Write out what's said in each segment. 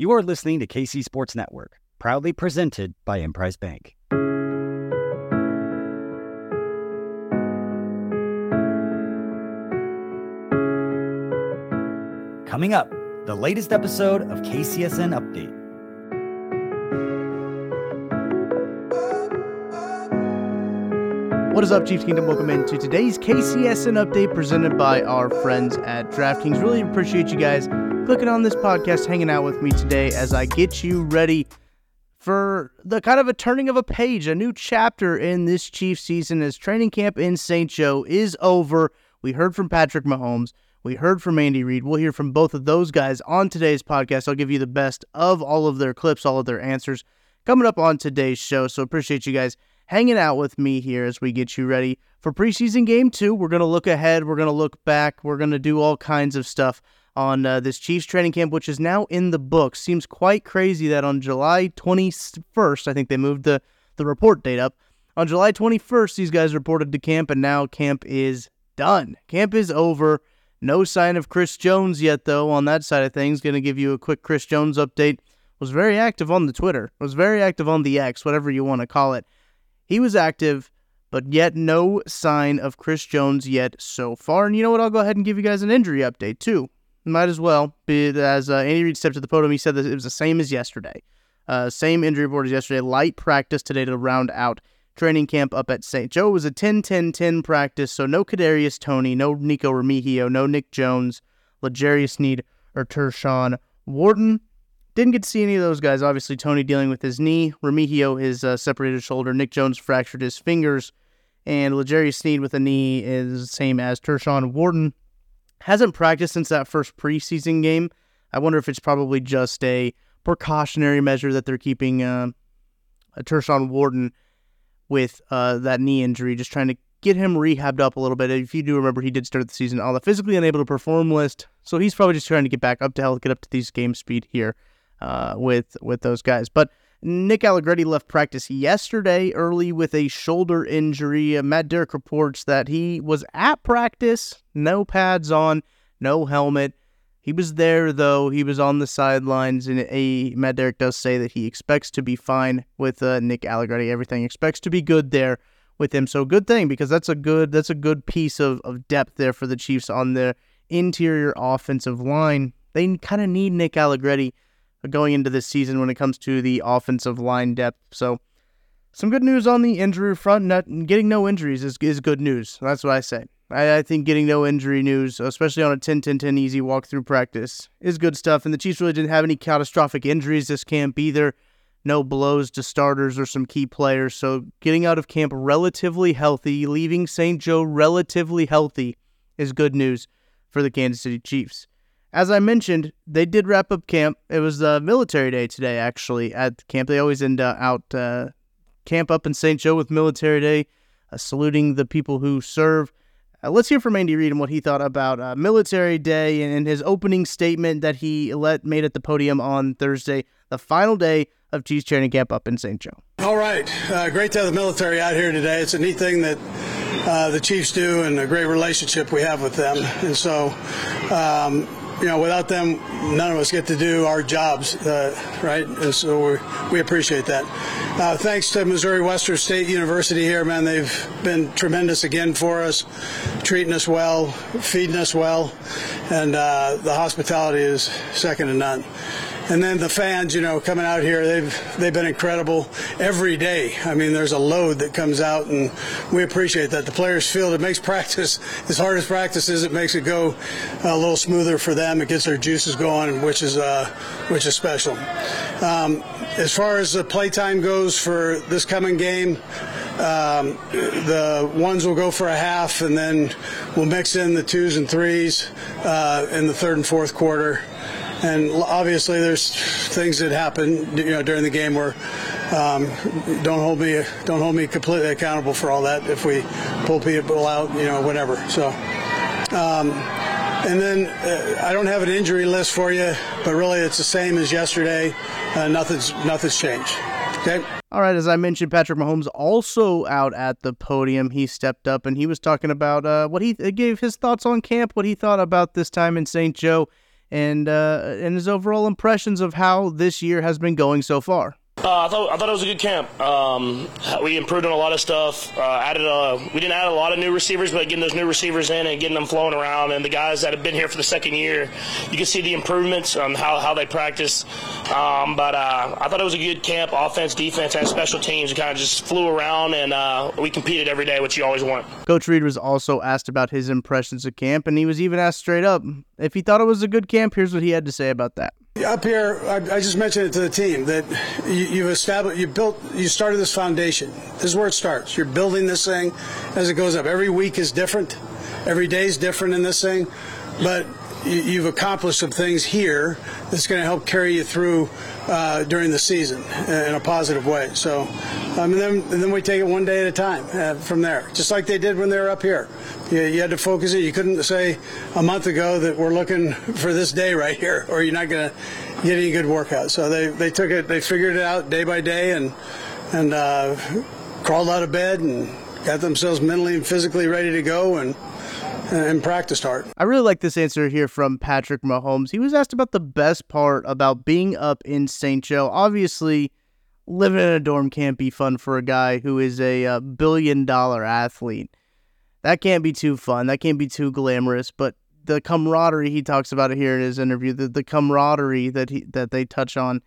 You are listening to KC Sports Network, proudly presented by Emprise Bank. Coming up, the latest episode of KCSN Update. What is up, Chiefs Kingdom? Welcome into today's KCSN update presented by our friends at DraftKings. Really appreciate you guys clicking on this podcast, hanging out with me today as I get you ready for the kind of a turning of a page, a new chapter in this Chiefs season as training camp in St. Joe is over. We heard from Patrick Mahomes. We heard from Andy Reid. We'll hear from both of those guys on today's podcast. I'll give you the best of all of their clips, all of their answers coming up on today's show. So appreciate you guys hanging out with me here as we get you ready for preseason game two. We're going to look ahead, we're going to look back, we're going to do all kinds of stuff on uh, this Chiefs training camp, which is now in the books. Seems quite crazy that on July 21st, I think they moved the, the report date up. On July 21st, these guys reported to camp, and now camp is done. Camp is over. No sign of Chris Jones yet, though, on that side of things. Going to give you a quick Chris Jones update. Was very active on the Twitter, was very active on the X, whatever you want to call it. He was active, but yet no sign of Chris Jones yet so far. And you know what? I'll go ahead and give you guys an injury update too. Might as well. Be as uh, Andy Reid stepped to the podium, he said that it was the same as yesterday. Uh, same injury report as yesterday. Light practice today to round out training camp up at St. Joe. It was a 10-10-10 practice, so no Kadarius Toney, no Nikko Remigio, no Nick Jones, L'Jarius Sneed, or Tershawn Wharton. Didn't get to see any of those guys. Obviously, Toney dealing with his knee, Remigio his uh, separated shoulder, Nick Jones fractured his fingers, and L'Jarius Sneed with a knee is the same as Tershawn Wharton. Hasn't practiced since that first preseason game. I wonder if it's probably just a precautionary measure that they're keeping uh, a Tershawn Wharton with uh, that knee injury, just trying to get him rehabbed up a little bit. If you do remember, he did start the season on the physically unable to perform list, so he's probably just trying to get back up to health, get up to these game speed here uh, with with those guys. But Nick Allegretti left practice yesterday early with a shoulder injury. Uh, Matt Derrick reports that he was at practice, no pads on, no helmet. He was there though. He was on the sidelines, and a Matt Derrick does say that he expects to be fine with uh, Nick Allegretti. Everything expects to be good there with him. So good thing because that's a good that's a good piece of, of depth there for the Chiefs on their interior offensive line. They kind of need Nick Allegretti going into this season when it comes to the offensive line depth. So, some good news on the injury front. Not, getting no injuries is, is good news. That's what I say. I, I think getting no injury news, especially on a 10 10 10 easy walkthrough practice, is good stuff. And the Chiefs really didn't have any catastrophic injuries this camp either. No blows to starters or some key players. So, getting out of camp relatively healthy, leaving St. Joe relatively healthy, is good news for the Kansas City Chiefs as I mentioned, they did wrap up camp. It was uh, military day today, actually, at camp. They always end uh, out uh, camp up in St. Joe with military day, uh, saluting the people who serve. Uh, let's hear from Andy Reid and what he thought about uh, military day and, and his opening statement that he let made at the podium on Thursday, the final day of Chiefs training camp up in St. Joe. All right, great to have the military out here today. It's a neat thing that uh, the Chiefs do and a great relationship we have with them. And so, um, you know, without them, none of us get to do our jobs, uh, right? And so we, appreciate that. Uh, thanks to Missouri Western State University here, man. They've been tremendous again for us, treating us well, feeding us well, and uh, the hospitality is second to none. And then the fans, you know, coming out here, they've they've been incredible every day. I mean, there's a load that comes out, and we appreciate that. The players feel it makes practice as hard as practice is. It makes it go a little smoother for them. It gets their juices going, which is uh, which is special. Um, as far as the playtime goes for this coming game, um, the ones will go for a half, and then we'll mix in the twos and threes uh, in the third and fourth quarter and obviously there's things that happen you know during the game where um, don't hold me don't hold me completely accountable for all that if we pull people out you know whatever so um, and then uh, I don't have an injury list for you but really it's the same as yesterday uh, nothing's nothing's changed okay all right, as I mentioned, Patrick Mahomes also out at the podium. He stepped up and he was talking about uh, what he gave his thoughts on camp, what he thought about this time in St. Joe, and uh, and his overall impressions of how this year has been going so far. Uh, I thought I thought it was a good camp. Um, we improved on a lot of stuff. Uh, added a, we didn't add a lot of new receivers, but getting those new receivers in and getting them flowing around, and the guys that have been here for the second year, you can see the improvements on how, how they practice. Um, but uh, I thought it was a good camp. Offense, defense, and special teams. We kind of just flew around, and uh, we competed every day, which you always want. Coach Reid was also asked about his impressions of camp, and he was even asked straight up if he thought it was a good camp. Here's what he had to say about that. Up here, I, I, just mentioned it to the team that you, have established, you built, you started this foundation. This is where it starts. You're building this thing as it goes up. Every week is different. Every day is different in this thing, but you, have accomplished some things here that's going to help carry you through uh, during the season in a positive way. So, um, and then and then we take it one day at a time uh, from there, just like they did when they were up here. You, you, had to focus it. You couldn't say a month ago that we're looking for this day right here, or you're not going to get any good workout. So they, they took it, they figured it out day by day, and and uh, crawled out of bed and got themselves mentally and physically ready to go and and practiced hard. I really like this answer here from Patrick Mahomes. He was asked about the best part about being up in St. Joe. Obviously, living in a dorm can't be fun for a guy who is a, uh, billion dollar athlete. That can't be too fun. That can't be too glamorous. But the camaraderie he talks about it here in his interview, the, the camaraderie that he that they touch on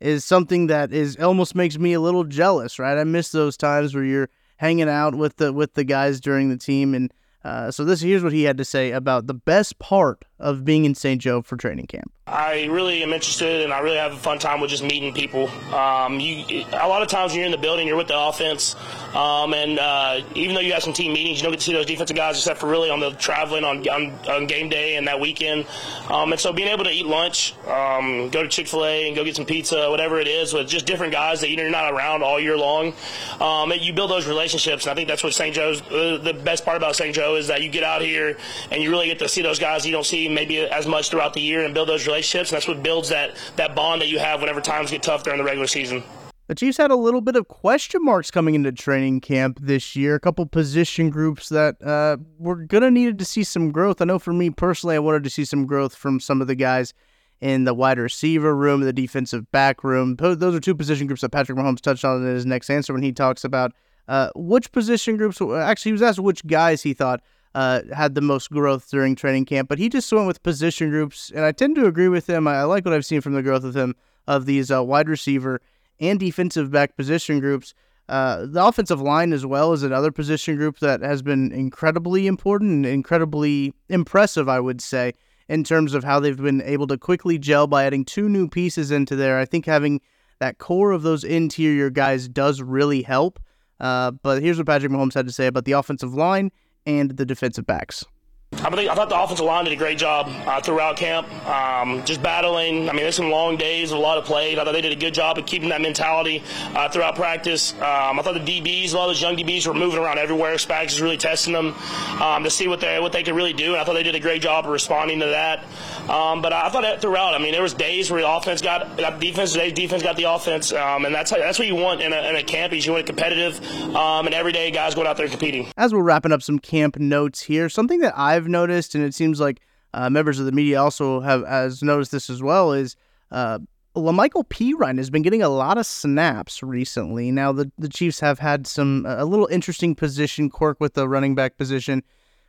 is something that is almost makes me a little jealous, right? I miss those times where you're hanging out with the with the guys during the team and uh, so this here's what he had to say about the best part of being in St. Joe for training camp. I really am interested, and I really have a fun time with just meeting people. Um, you, a lot of times when you're in the building, you're with the offense, um, and uh, even though you have some team meetings, you don't get to see those defensive guys except for really on the traveling on, on, on game day and that weekend. Um, and so being able to eat lunch, um, go to Chick Fil A and go get some pizza, whatever it is, with just different guys that you're not around all year long, um, you build those relationships. And I think that's what St. Joe's uh, the best part about St. Joe is that you get out here and you really get to see those guys you don't see maybe as much throughout the year and build those relationships. And that's what builds that that bond that you have whenever times get tough during the regular season. The Chiefs had a little bit of question marks coming into training camp this year. A couple position groups that uh, we're gonna needed to see some growth. I know for me personally, I wanted to see some growth from some of the guys in the wide receiver room, the defensive back room. Those are two position groups that Patrick Mahomes touched on in his next answer when he talks about uh, which position groups. Actually, he was asked which guys he thought uh, had the most growth during training camp, but he just went with position groups, and I tend to agree with him. I, I like what I've seen from the growth of him of these uh, wide receiver and defensive back position groups. Uh, the offensive line as well is another position group that has been incredibly important and incredibly impressive, I would say, in terms of how they've been able to quickly gel by adding two new pieces into there. I think having that core of those interior guys does really help. Uh, but here's what Patrick Mahomes had to say about the offensive line and the defensive backs. I, think, I thought the offensive line did a great job uh, throughout camp, um, just battling. I mean, there's some long days, a lot of plays. I thought they did a good job of keeping that mentality uh, throughout practice. Um, I thought the DBs, a lot of those young DBs, were moving around everywhere. Spags is really testing them um, to see what they what they could really do, and I thought they did a great job of responding to that. Um, but I thought that throughout, I mean, there was days where the offense got, got the defense, days defense got the offense, um, and that's how, that's what you want in a, in a camp. Is you want it competitive, um, and every day guys going out there competing. As we're wrapping up some camp notes here, something that I've noticed, and it seems like uh, members of the media also have has noticed this as well is uh, La'Mical Perine has been getting a lot of snaps recently. Now the the Chiefs have had some a little interesting position quirk with the running back position.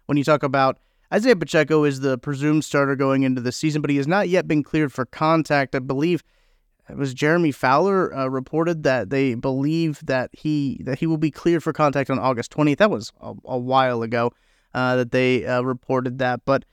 When you talk about Isiah Pacheco is the presumed starter going into the season, but he has not yet been cleared for contact. I believe it was Jeremy Fowler uh, reported that they believe that he that he will be cleared for contact on August 20th. That was a, a while ago uh, that they uh, reported that. But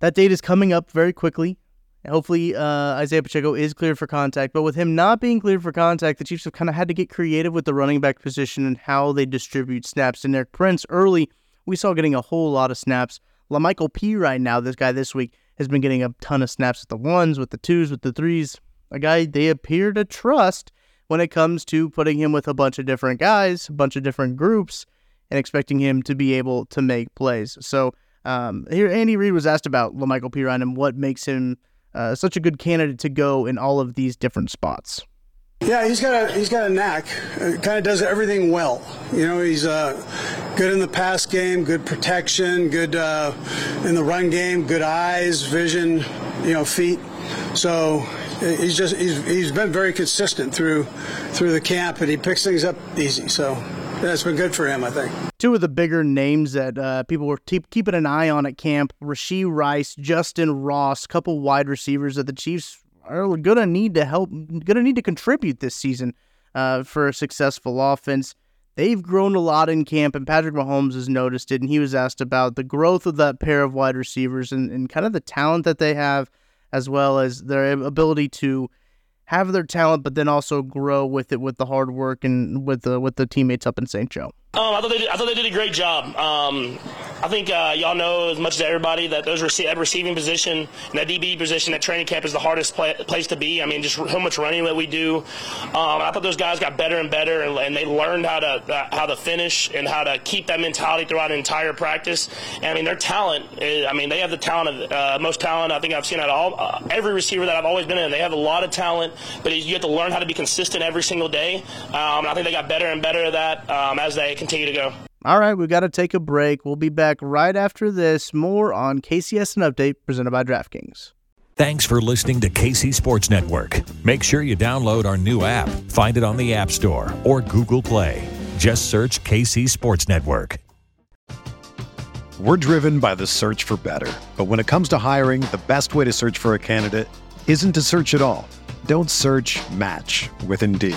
that date is coming up very quickly. Hopefully, uh, Isiah Pacheco is cleared for contact. But with him not being cleared for contact, the Chiefs have kind of had to get creative with the running back position and how they distribute snaps. And Deneric Prince early, we saw getting a whole lot of snaps. La'Mical right now, this guy this week, has been getting a ton of snaps with the ones, with the twos, with the threes. A guy they appear to trust when it comes to putting him with a bunch of different guys, a bunch of different groups and expecting him to be able to make plays. So um, here, Andy Reid was asked about La'Mical Perine and what makes him uh, such a good candidate to go in all of these different spots. Yeah, he's got a he's got a knack. Kind of does everything well. You know, he's uh, good in the pass game, good protection, good uh, in the run game, good eyes, vision. you know, feet. So he's just he's, he's been very consistent through through the camp, and he picks things up easy. So that's been good for him, I think. Two of the bigger names that uh, people were keeping an eye on at camp: Rashee Rice, Justin Ross, couple wide receivers that the Chiefs are gonna need to help, gonna need to contribute this season uh, for a successful offense. They've grown a lot in camp, and Patrick Mahomes has noticed it, and he was asked about the growth of that pair of wide receivers and, and kind of the talent that they have as well as their ability to have their talent, but then also grow with it with the hard work and with the with the teammates up in St. Joe. Um, I thought they did, I thought they did a great job. Um, I think uh, y'all know as much as everybody that those rece- that receiving position and that DB position at training camp is the hardest place to be. I mean, just how much running that we do. Um, I thought those guys got better and better, and, and they learned how to uh, how to finish and how to keep that mentality throughout an entire practice. And I mean, their talent. Is, I mean, they have the talent of uh, most talent I think I've seen at all uh, every receiver that I've always been in. They have a lot of talent, but you have to learn how to be consistent every single day. Um, I think they got better and better at that um, as they continue to go. All right, we've got to take a break. We'll be back right after this. More on KCSN Update presented by DraftKings. Thanks for listening to KC Sports Network. Make sure you download our new app. Find it on the App Store or Google Play. Just search KC Sports Network. We're driven by the search for better. But when it comes to hiring, the best way to search for a candidate isn't to search at all. Don't search match with Indeed.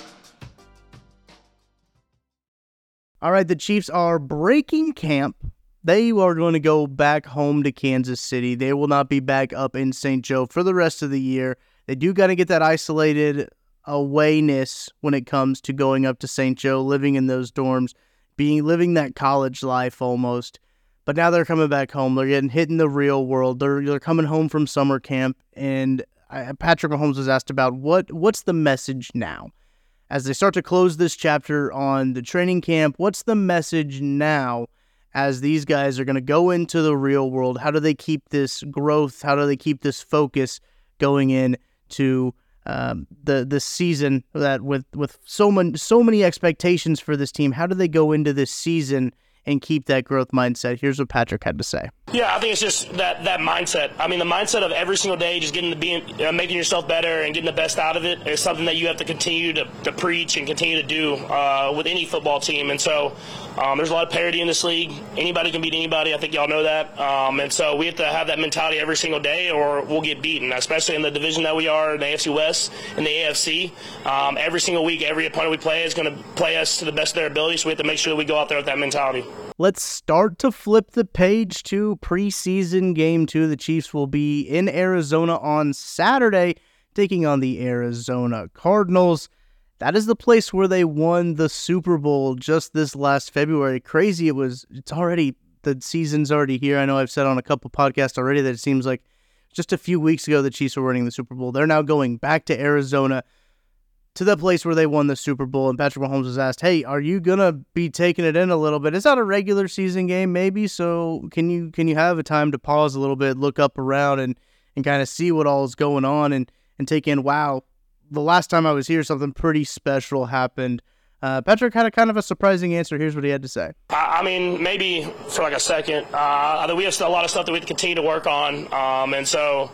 All right, the Chiefs are breaking camp. They are going to go back home to Kansas City. They will not be back up in St. Joe for the rest of the year. They do got to get that isolated awayness when it comes to going up to St. Joe, living in those dorms, being living that college life almost. But now they're coming back home. They're getting hit in the real world. They're they're coming home from summer camp, and I, Patrick Mahomes was asked about what what's the message now as they start to close this chapter on the training camp. What's the message now as these guys are going to go into the real world? How do they keep this growth? How do they keep this focus going in to um, the the season that with with so many so many expectations for this team? How do they go into this season? And keep that growth mindset. Here's what Patrick had to say. Yeah, I think it's just that that mindset. I mean, the mindset of every single day, just getting to being, uh, making yourself better and getting the best out of it is something that you have to continue to, to preach and continue to do uh, with any football team. And so, um, there's a lot of parity in this league. Anybody can beat anybody. I think y'all know that. Um, and so we have to have that mentality every single day, or we'll get beaten. Especially in the division that we are, in the AFC West and the AFC. Um, every single week, every opponent we play is going to play us to the best of their ability. So we have to make sure that we go out there with that mentality. Let's start to flip the page to preseason game two. The Chiefs will be in Arizona on Saturday, taking on the Arizona Cardinals. That is the place where they won the Super Bowl just this last February. Crazy it was. It's already the season's already here. I know I've said on a couple podcasts already that it seems like just a few weeks ago the Chiefs were winning the Super Bowl. They're now going back to Arizona to the place where they won the Super Bowl. And Patrick Mahomes was asked, "Hey, are you gonna be taking it in a little bit? It's not a regular season game, maybe. So can you can you have a time to pause a little bit, look up around, and and kind of see what all is going on, and and take in, wow, the last time I was here, something pretty special happened." Uh, Patrick had a kind of a surprising answer. Here's what he had to say. I mean, maybe for like a second. Uh, we have a lot of stuff that we continue to work on, um, and so.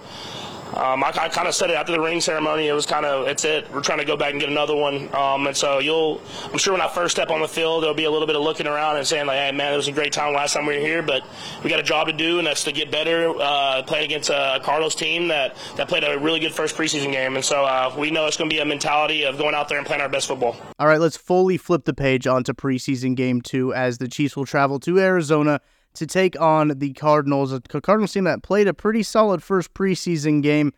Um, I, I kind of said it after the ring ceremony. It was kind of it's it. We're trying to go back and get another one. Um, and so you'll, I'm sure when I first step on the field, there'll be a little bit of looking around and saying like, hey man, it was a great time last time we were here, but we got a job to do, and that's to get better. Uh, playing against a Cardinals team that that played a really good first preseason game, and so uh, we know it's going to be a mentality of going out there and playing our best football. All right, let's fully flip the page onto preseason game two as the Chiefs will travel to Arizona to take on the Cardinals. A Cardinals team that played a pretty solid first preseason game.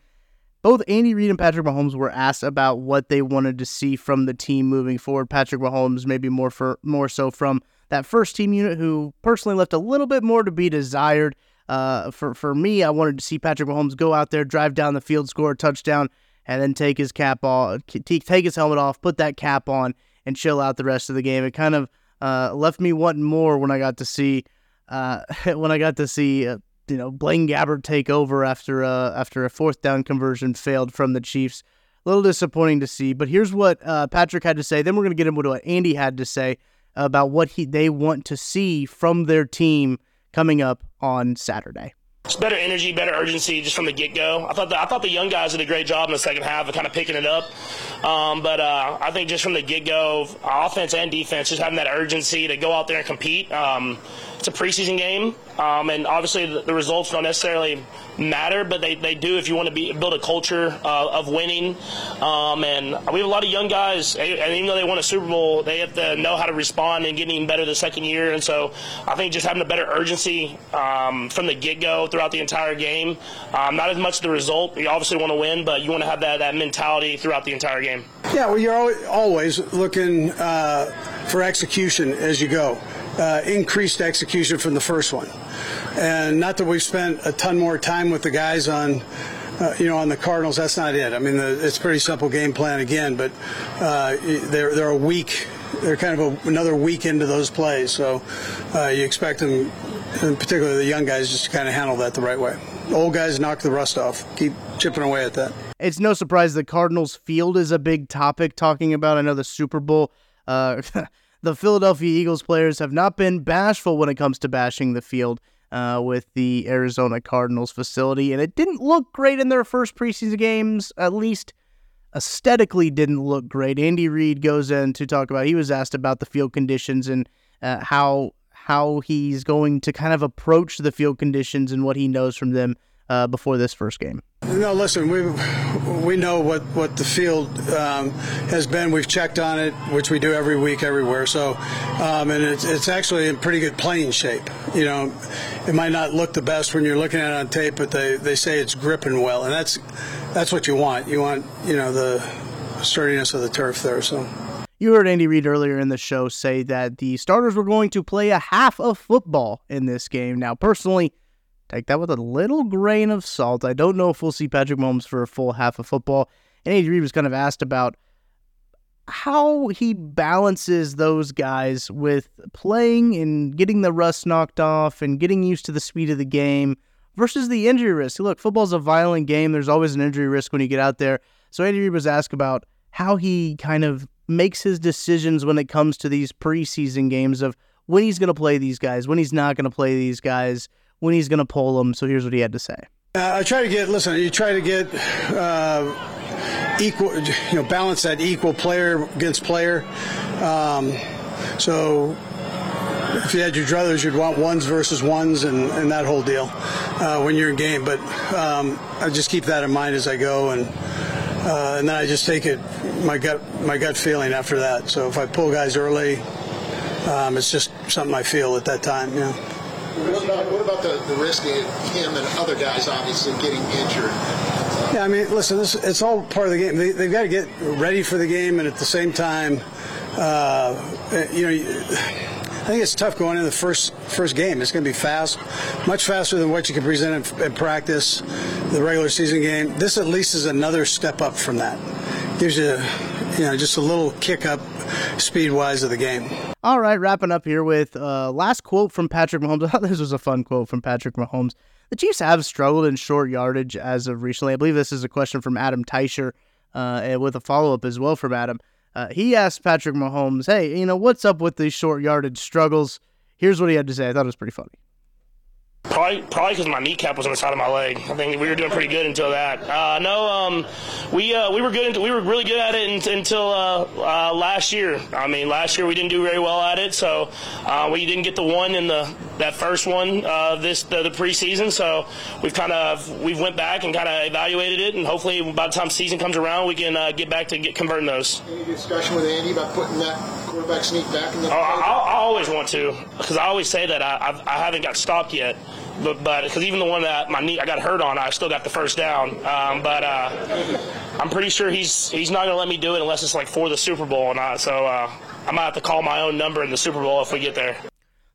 Both Andy Reid and Patrick Mahomes were asked about what they wanted to see from the team moving forward. Patrick Mahomes maybe more for more so from that first team unit, who personally left a little bit more to be desired. Uh, for for me, I wanted to see Patrick Mahomes go out there, drive down the field, score a touchdown, and then take his cap off, take his helmet off, put that cap on, and chill out the rest of the game. It kind of uh, left me wanting more when I got to see uh, when I got to see uh, you know Blaine Gabbert take over after uh, after a fourth down conversion failed from the Chiefs. A little disappointing to see, but here's what uh, Patrick had to say. Then we're going to get into what Andy had to say about what he they want to see from their team coming up on Saturday. Better energy, better urgency just from the get go. I thought the, I thought the young guys did a great job in the second half of kind of picking it up. Um, but uh, I think just from the get go, offense and defense, just having that urgency to go out there and compete. Um, it's a preseason game, um, and obviously the, the, results don't necessarily matter, but they, they do if you want to be build a culture uh, of winning. Um, and we have a lot of young guys, and even though they won a Super Bowl, they have to know how to respond and get even better the second year. And so I think just having a better urgency um, from the get go throughout the entire game, um, not as much the result. You obviously want to win, but you want to have that, that mentality throughout the entire game. Yeah, well, you're always looking uh, for execution as you go uh, increased execution from the first one. And not that we've spent a ton more time with the guys on. Uh, you know, on the Cardinals, that's not it. I mean, the, it's pretty simple game plan again, but uh, they're they're a week. They're kind of a, another week into those plays, so uh, you expect them, and particularly the young guys, just to kind of handle that the right way. Old guys knock the rust off. Keep chipping away at that. It's no surprise the Cardinals field is a big topic talking about. I know the Super Bowl. Uh, the Philadelphia Eagles players have not been bashful when it comes to bashing the field uh, with the Arizona Cardinals facility, and it didn't look great in their first preseason games. At least aesthetically, didn't look great. Andy Reid goes in to talk about. He was asked about the field conditions and uh, how how he's going to kind of approach the field conditions and what he knows from them uh, before this first game. No, listen, we we know what what the field um, has been. We've checked on it, which we do every week, everywhere. So, um, and it's it's actually in pretty good playing shape. You know, it might not look the best when you're looking at it on tape, but they, they say it's gripping well, and that's that's what you want. You want you know the sturdiness of the turf there. So. You heard Andy Reid earlier in the show say that the starters were going to play a half of football in this game. Now, personally, Take that with a little grain of salt. I don't know if we'll see Patrick Mahomes for a full half of football. And Andy Reid was kind of asked about how he balances those guys with playing and getting the rust knocked off and getting used to the speed of the game versus the injury risk. Look, football's a violent game. There's always an injury risk when you get out there. So Andy Reid was asked about how he kind of makes his decisions when it comes to these preseason games of when he's going to play these guys, when he's not going to play these guys, when he's going to pull them. So here's what he had to say. Uh, I try to get, listen, you try to get uh, equal, you know, balance that equal player against player. Um, so if you had your druthers, you'd want ones versus ones and, and that whole deal uh, when you're in game. But um, I just keep that in mind as I go, and uh, and then I just take it my gut my gut feeling after that. So if I pull guys early, um, it's just something I feel at that time. You know. What about, what about the, the risk of him and other guys obviously getting injured? Yeah, I mean, listen, this, it's all part of the game. They, have got to get ready for the game, and at the same time, uh, you know, I think it's tough going in the first first game. It's going to be fast, much faster than what you can present in, in practice, the regular season game. This at least is another step up from that. Gives you, you know, just a little kick up speed wise of the game. All right, wrapping up here with uh, last quote from Patrick Mahomes. I thought this was a fun quote from Patrick Mahomes. The Chiefs have struggled in short yardage as of recently. I believe this is a question from Adam Teicher, uh, with a follow up as well from Adam. Uh, he asked Patrick Mahomes, "Hey, you know what's up with these short yardage struggles?" Here's what he had to say. I thought it was pretty funny. Probably, probably because my kneecap was on the side of my leg. I think we were doing pretty good until that. Uh, no, um, we uh, we were good. We were really good at it until uh, uh, last year. I mean, last year we didn't do very well at it, so uh, we didn't get the one in the that first one uh, this the, the, preseason. So we've kind of we've went back and kind of evaluated it, and hopefully by the time season comes around, we can get back to get converting those. Any discussion with Andy about putting that quarterback sneak back in the? Oh, I, I, always want to because I always say that I, I've, I haven't got stopped yet but but because even the one that my knee I got hurt on, I still got the first down. Um, but uh, I'm pretty sure he's he's not gonna let me do it unless it's like for the Super Bowl, or not. so uh, I might have to call my own number in the Super Bowl if we get there.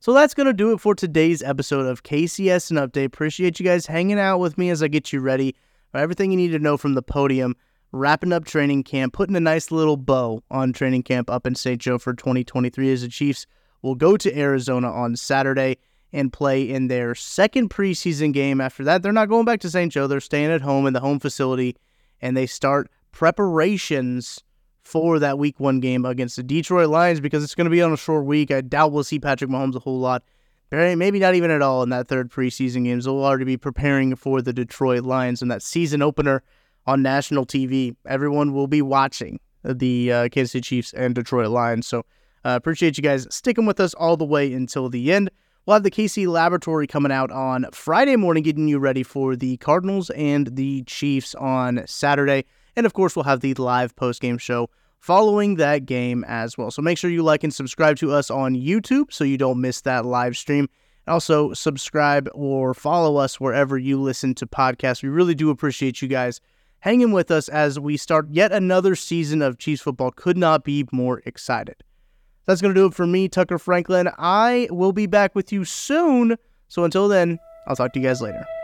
So that's going to do it for today's episode of KCSN Update. Appreciate you guys hanging out with me as I get you ready for everything you need to know from the podium. Wrapping up training camp, putting a nice little bow on training camp up in St. Joe for 2023 as the Chiefs will go to Arizona on Saturday and play in their second preseason game. After that, they're not going back to St. Joe. They're staying at home in the home facility, and they start preparations for that week one game against the Detroit Lions because it's going to be on a short week. I doubt we'll see Patrick Mahomes a whole lot. Maybe not even at all in that third preseason game. They'll already be preparing for the Detroit Lions and that season opener on national TV. Everyone will be watching the uh, Kansas City Chiefs and Detroit Lions. So uh, appreciate you guys sticking with us all the way until the end. We'll have the KC Laboratory coming out on Friday morning, getting you ready for the Cardinals and the Chiefs on Saturday. And of course, we'll have the live post game show following that game as well. So make sure you like and subscribe to us on YouTube so you don't miss that live stream. Also, subscribe or follow us wherever you listen to podcasts. We really do appreciate you guys hanging with us as we start yet another season of Chiefs football. Could not be more excited. That's going to do it for me, Tucker Franklin. I will be back with you soon. So until then, I'll talk to you guys later.